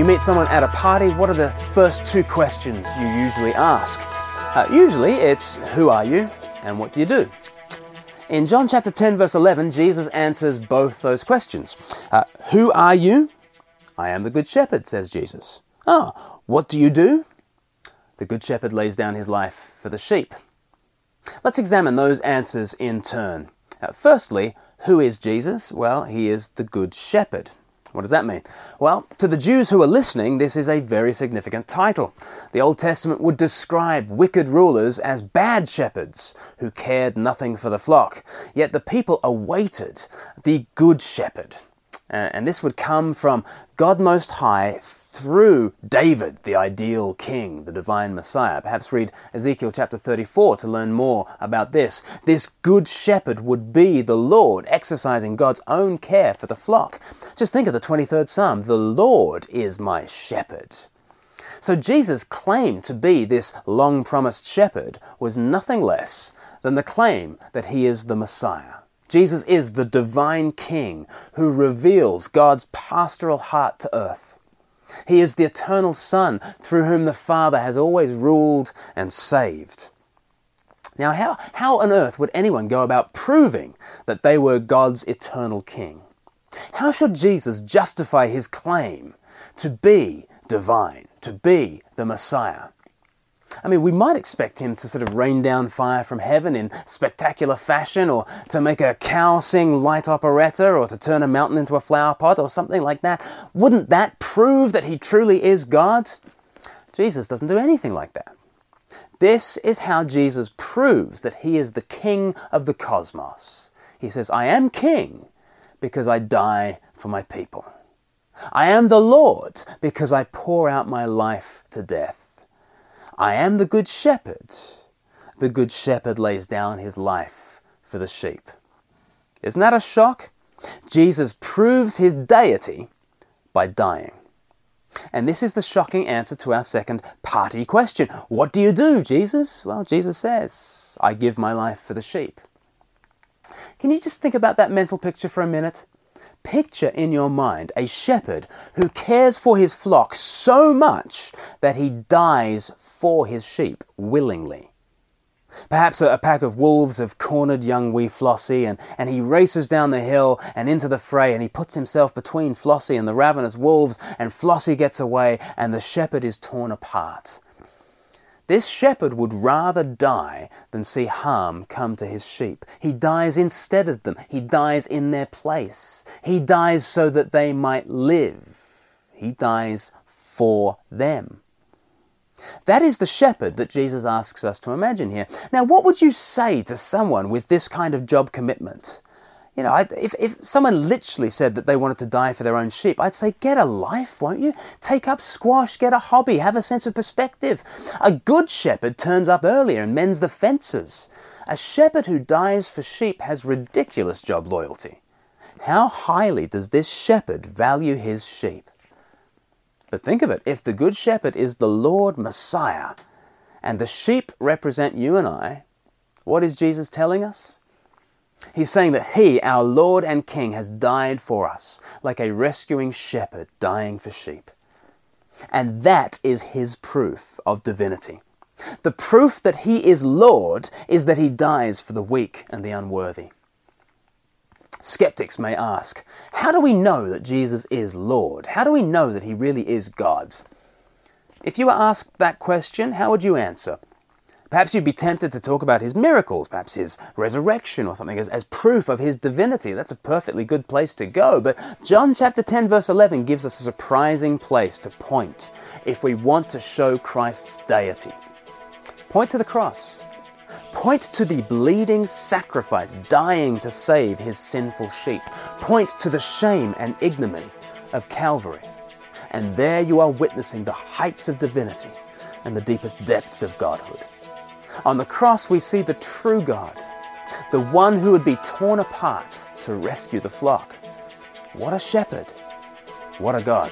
you meet someone at a party, what are the first two questions you usually ask? Uh, usually it's, Who are you and what do you do? In John chapter 10, verse 11, Jesus answers both those questions. Uh, who are you? I am the Good Shepherd, says Jesus. Ah, what do you do? The Good Shepherd lays down his life for the sheep. Let's examine those answers in turn. Uh, firstly, who is Jesus? Well, he is the Good Shepherd. What does that mean? Well, to the Jews who are listening, this is a very significant title. The Old Testament would describe wicked rulers as bad shepherds who cared nothing for the flock. Yet the people awaited the Good Shepherd. Uh, and this would come from God Most High through David, the ideal king, the divine Messiah. Perhaps read Ezekiel chapter 34 to learn more about this. This good shepherd would be the Lord, exercising God's own care for the flock. Just think of the 23rd Psalm The Lord is my shepherd. So Jesus' claim to be this long promised shepherd was nothing less than the claim that he is the Messiah. Jesus is the divine king who reveals God's pastoral heart to earth. He is the eternal Son through whom the Father has always ruled and saved. Now, how, how on earth would anyone go about proving that they were God's eternal King? How should Jesus justify his claim to be divine, to be the Messiah? I mean, we might expect him to sort of rain down fire from heaven in spectacular fashion, or to make a cow sing light operetta, or to turn a mountain into a flower pot, or something like that. Wouldn't that prove that he truly is God? Jesus doesn't do anything like that. This is how Jesus proves that he is the king of the cosmos. He says, I am king because I die for my people. I am the Lord because I pour out my life to death. I am the good shepherd. The good shepherd lays down his life for the sheep. Isn't that a shock? Jesus proves his deity by dying. And this is the shocking answer to our second party question. What do you do, Jesus? Well, Jesus says, I give my life for the sheep. Can you just think about that mental picture for a minute? Picture in your mind a shepherd who cares for his flock so much that he dies for his sheep willingly. Perhaps a, pack of wolves have cornered young wee Flossie, and, and he races down the hill and into the fray, and he puts himself between Flossie and the ravenous wolves, and Flossie gets away, and the shepherd is torn apart. This shepherd would rather die than see harm come to his sheep. He dies instead of them. He dies in their place. He dies so that they might live. He dies for them. That is the shepherd that Jesus asks us to imagine here. Now, what would you say to someone with this kind of job commitment? You know, if, if someone literally said that they wanted to die for their own sheep, I'd say, get a life, won't you? Take up squash, get a hobby, have a sense of perspective. A good shepherd turns up earlier and mends the fences. A shepherd who dies for sheep has ridiculous job loyalty. How highly does this shepherd value his sheep? But think of it if the good shepherd is the Lord Messiah, and the sheep represent you and I, what is Jesus telling us? He's saying that He, our Lord and King, has died for us, like a rescuing shepherd dying for sheep. And that is His proof of divinity. The proof that He is Lord is that He dies for the weak and the unworthy. Skeptics may ask, how do we know that Jesus is Lord? How do we know that He really is God? If you were asked that question, how would you answer? Perhaps you'd be tempted to talk about his miracles, perhaps his resurrection or something, as, as proof of his divinity. That's a perfectly good place to go. But John chapter 10, verse 11 gives us a surprising place to point if we want to show Christ's deity. Point to the cross. Point to the bleeding sacrifice dying to save his sinful sheep. Point to the shame and ignominy of Calvary. And there you are witnessing the heights of divinity and the deepest depths of godhood. On the cross, we see the true God, the one who would be torn apart to rescue the flock. What a shepherd! What a God!